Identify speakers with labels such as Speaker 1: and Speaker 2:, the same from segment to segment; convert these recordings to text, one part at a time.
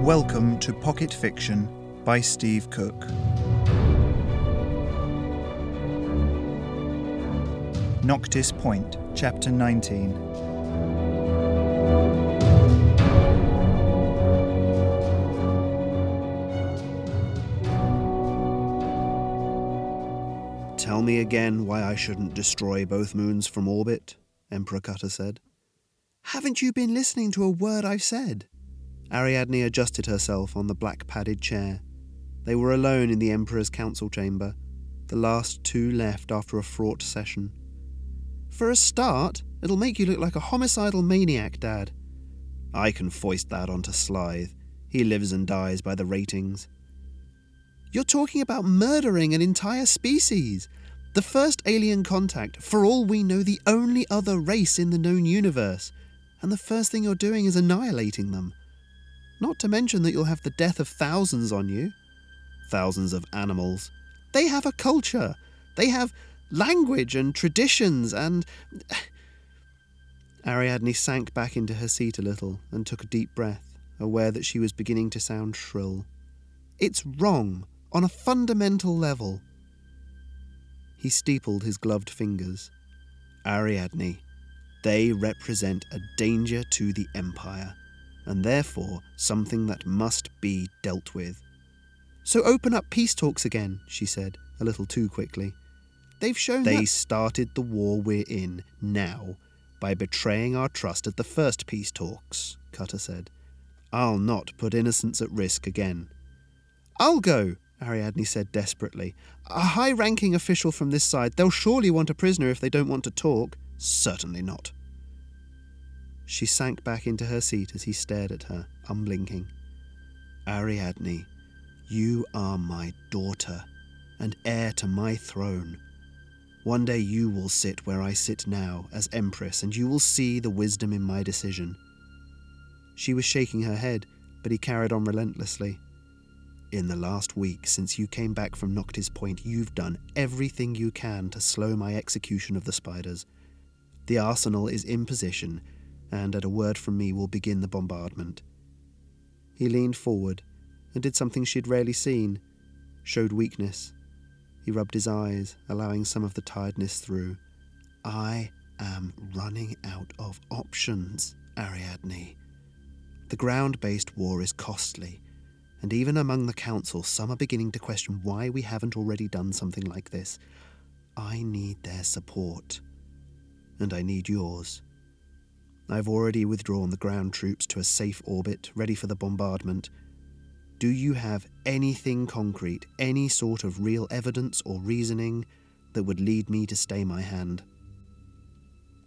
Speaker 1: Welcome to Pocket Fiction by Steve Cook. Noctis Point, Chapter 19.
Speaker 2: Tell me again why I shouldn't destroy both moons from orbit, Emperor Cutter said.
Speaker 3: Haven't you been listening to a word I've said?
Speaker 2: Ariadne adjusted herself on the black padded chair. They were alone in the Emperor's council chamber, the last two left after a fraught session.
Speaker 3: For a start, it'll make you look like a homicidal maniac, Dad.
Speaker 2: I can foist that onto Slythe. He lives and dies by the ratings.
Speaker 3: You're talking about murdering an entire species. The first alien contact, for all we know, the only other race in the known universe. And the first thing you're doing is annihilating them. Not to mention that you'll have the death of thousands on you.
Speaker 2: Thousands of animals.
Speaker 3: They have a culture. They have language and traditions and.
Speaker 2: Ariadne sank back into her seat a little and took a deep breath, aware that she was beginning to sound shrill.
Speaker 3: It's wrong, on a fundamental level.
Speaker 2: He steepled his gloved fingers. Ariadne, they represent a danger to the Empire and therefore something that must be dealt with.
Speaker 3: So open up peace talks again, she said, a little too quickly. They've shown
Speaker 2: They
Speaker 3: that-
Speaker 2: started the war we're in now by betraying our trust at the first peace talks, Cutter said. I'll not put innocents at risk again.
Speaker 3: I'll go, Ariadne said desperately. A high ranking official from this side. They'll surely want a prisoner if they don't want to talk.
Speaker 2: Certainly not. She sank back into her seat as he stared at her, unblinking. Ariadne, you are my daughter, and heir to my throne. One day you will sit where I sit now, as Empress, and you will see the wisdom in my decision. She was shaking her head, but he carried on relentlessly. In the last week since you came back from Noctis Point, you've done everything you can to slow my execution of the spiders. The arsenal is in position, and at a word from me will begin the bombardment. He leaned forward and did something she'd rarely seen showed weakness. He rubbed his eyes, allowing some of the tiredness through. I am running out of options, Ariadne. The ground based war is costly, and even among the council, some are beginning to question why we haven't already done something like this. I need their support, and I need yours. I've already withdrawn the ground troops to a safe orbit, ready for the bombardment. Do you have anything concrete, any sort of real evidence or reasoning that would lead me to stay my hand?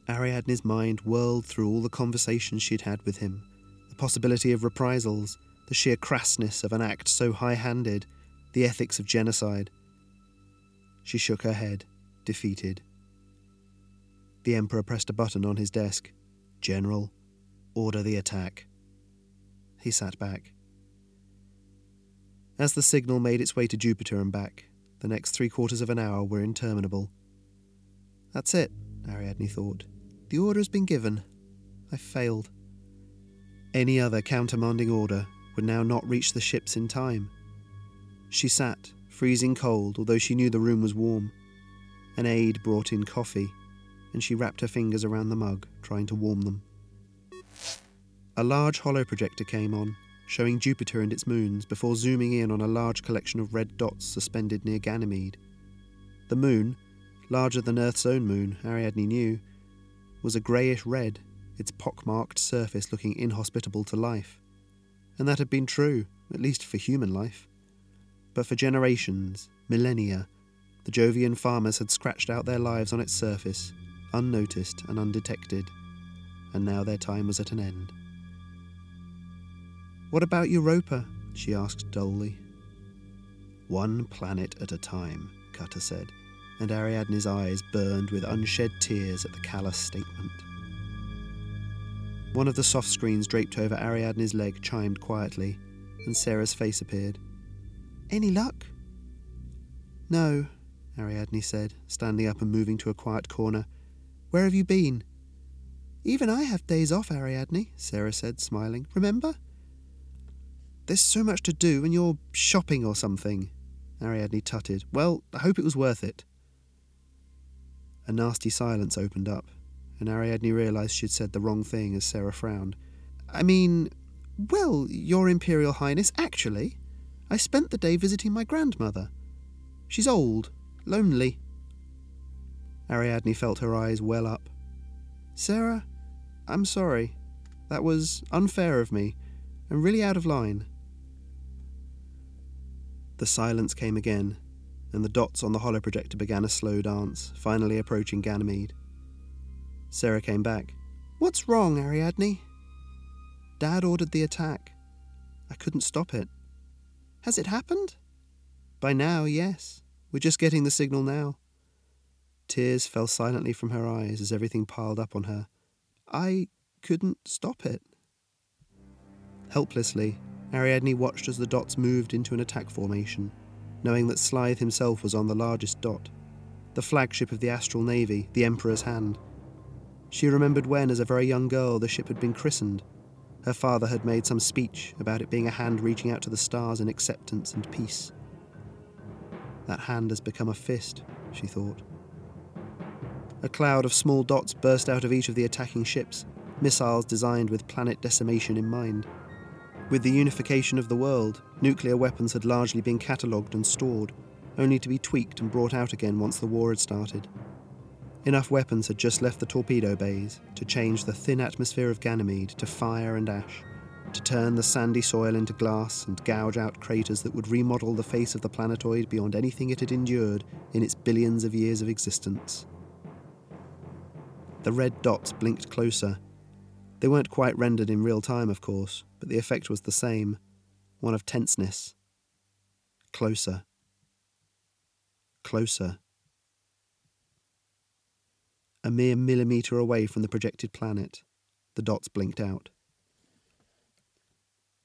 Speaker 2: Ariadne's mind whirled through all the conversations she'd had with him, the possibility of reprisals, the sheer crassness of an act so high handed, the ethics of genocide. She shook her head, defeated. The Emperor pressed a button on his desk. General, order the attack. He sat back. As the signal made its way to Jupiter and back, the next three quarters of an hour were interminable. That's it, Ariadne thought. The order has been given. I failed. Any other countermanding order would now not reach the ships in time. She sat, freezing cold, although she knew the room was warm. An aide brought in coffee, and she wrapped her fingers around the mug, trying to warm them. A large holo projector came on, showing Jupiter and its moons before zooming in on a large collection of red dots suspended near Ganymede. The moon, larger than Earth's own moon, Ariadne knew, was a greyish red, its pockmarked surface looking inhospitable to life. And that had been true, at least for human life. But for generations, millennia, the Jovian farmers had scratched out their lives on its surface, unnoticed and undetected, and now their time was at an end. What about Europa? she asked dully. One planet at a time, Cutter said, and Ariadne's eyes burned with unshed tears at the callous statement. One of the soft screens draped over Ariadne's leg chimed quietly, and Sarah's face appeared.
Speaker 3: Any luck?
Speaker 2: No, Ariadne said, standing up and moving to a quiet corner.
Speaker 3: Where have you been? Even I have days off, Ariadne, Sarah said, smiling. Remember? There's so much to do, and you're shopping or something. Ariadne tutted. Well, I hope it was worth it. A nasty silence opened up, and Ariadne realized she'd said the wrong thing as Sarah frowned. I mean, well, Your Imperial Highness, actually, I spent the day visiting my grandmother. She's old, lonely. Ariadne felt her eyes well up. Sarah, I'm sorry. That was unfair of me, and really out of line. The silence came again, and the dots on the holo projector began a slow dance, finally approaching Ganymede. Sarah came back. What's wrong, Ariadne? Dad ordered the attack. I couldn't stop it. Has it happened? By now, yes. We're just getting the signal now. Tears fell silently from her eyes as everything piled up on her. I couldn't stop it. Helplessly, Ariadne watched as the dots moved into an attack formation, knowing that Slythe himself was on the largest dot, the flagship of the Astral Navy, the Emperor's Hand. She remembered when, as a very young girl, the ship had been christened. Her father had made some speech about it being a hand reaching out to the stars in acceptance and peace. That hand has become a fist, she thought. A cloud of small dots burst out of each of the attacking ships, missiles designed with planet decimation in mind. With the unification of the world, nuclear weapons had largely been catalogued and stored, only to be tweaked and brought out again once the war had started. Enough weapons had just left the torpedo bays to change the thin atmosphere of Ganymede to fire and ash, to turn the sandy soil into glass and gouge out craters that would remodel the face of the planetoid beyond anything it had endured in its billions of years of existence. The red dots blinked closer they weren't quite rendered in real time, of course, but the effect was the same one of tenseness. Closer. Closer. A mere millimetre away from the projected planet, the dots blinked out.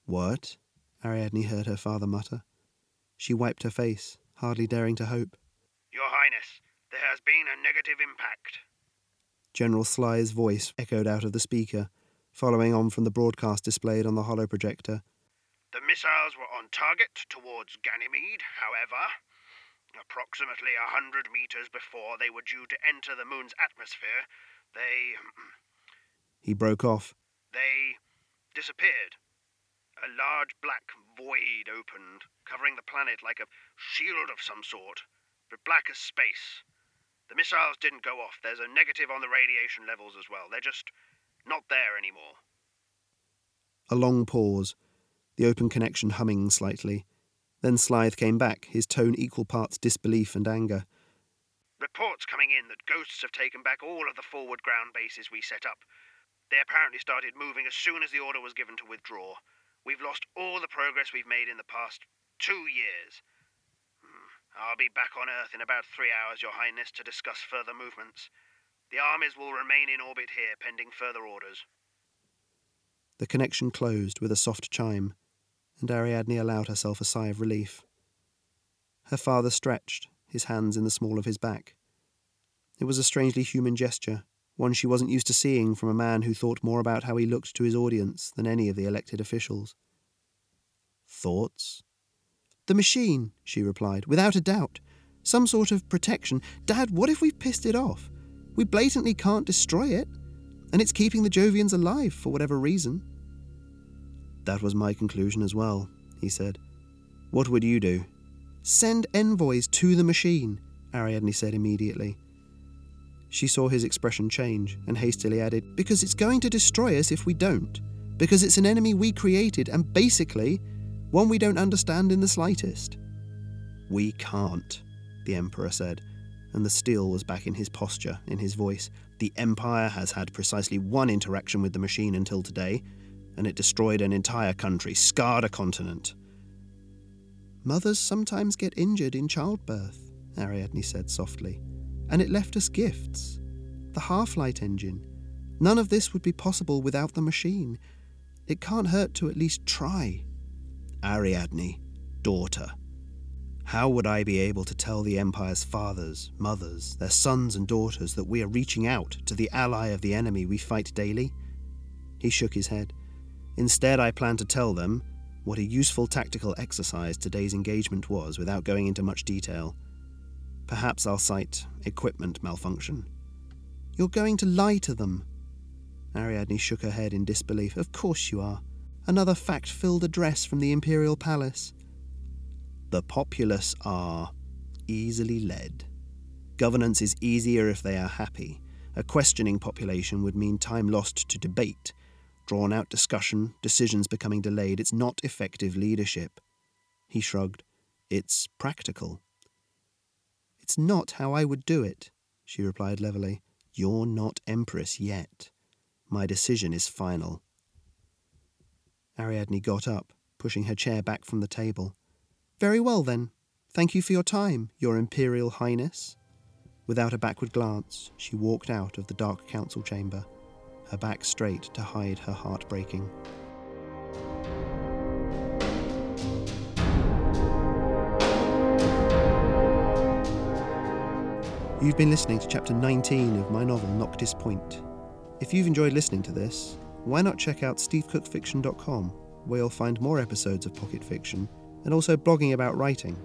Speaker 3: What? Ariadne heard her father mutter. She wiped her face, hardly daring to hope.
Speaker 4: Your Highness, there has been a negative impact.
Speaker 3: General Slythe's voice echoed out of the speaker, following on from the broadcast displayed on the holo projector.
Speaker 4: The missiles were on target towards Ganymede, however. Approximately a hundred meters before they were due to enter the moon's atmosphere, they.
Speaker 3: He broke off.
Speaker 4: They disappeared. A large black void opened, covering the planet like a shield of some sort, but black as space. The missiles didn't go off. There's a negative on the radiation levels as well. They're just not there anymore.
Speaker 3: A long pause, the open connection humming slightly. Then Slythe came back, his tone equal parts disbelief and anger.
Speaker 4: Reports coming in that ghosts have taken back all of the forward ground bases we set up. They apparently started moving as soon as the order was given to withdraw. We've lost all the progress we've made in the past two years. I'll be back on Earth in about three hours, Your Highness, to discuss further movements. The armies will remain in orbit here pending further orders.
Speaker 3: The connection closed with a soft chime, and Ariadne allowed herself a sigh of relief. Her father stretched, his hands in the small of his back. It was a strangely human gesture, one she wasn't used to seeing from a man who thought more about how he looked to his audience than any of the elected officials. Thoughts? The machine, she replied, without a doubt. Some sort of protection. Dad, what if we've pissed it off? We blatantly can't destroy it, and it's keeping the Jovians alive for whatever reason. That was my conclusion as well, he said. What would you do? Send envoys to the machine, Ariadne said immediately. She saw his expression change and hastily added, Because it's going to destroy us if we don't. Because it's an enemy we created and basically one we don't understand in the slightest. We can't, the Emperor said, and the steel was back in his posture, in his voice. The Empire has had precisely one interaction with the machine until today, and it destroyed an entire country, scarred a continent. Mothers sometimes get injured in childbirth, Ariadne said softly, and it left us gifts. The half light engine. None of this would be possible without the machine. It can't hurt to at least try. Ariadne, daughter, how would I be able to tell the Empire's fathers, mothers, their sons and daughters that we are reaching out to the ally of the enemy we fight daily? He shook his head. Instead, I plan to tell them
Speaker 2: what a useful tactical exercise today's engagement was without going into much detail. Perhaps I'll cite equipment malfunction.
Speaker 3: You're going to lie to them. Ariadne shook her head in disbelief. Of course you are. Another fact filled address from the Imperial Palace.
Speaker 2: The populace are easily led. Governance is easier if they are happy. A questioning population would mean time lost to debate, drawn out discussion, decisions becoming delayed. It's not effective leadership. He shrugged. It's practical.
Speaker 3: It's not how I would do it, she replied levelly.
Speaker 2: You're not Empress yet. My decision is final.
Speaker 3: Ariadne got up, pushing her chair back from the table. Very well, then. Thank you for your time, Your Imperial Highness. Without a backward glance, she walked out of the dark council chamber, her back straight to hide her heart breaking. You've been listening to chapter 19 of my novel Noctis Point. If you've enjoyed listening to this, why not check out stevecookfiction.com, where you'll find more episodes of Pocket Fiction and also blogging about writing.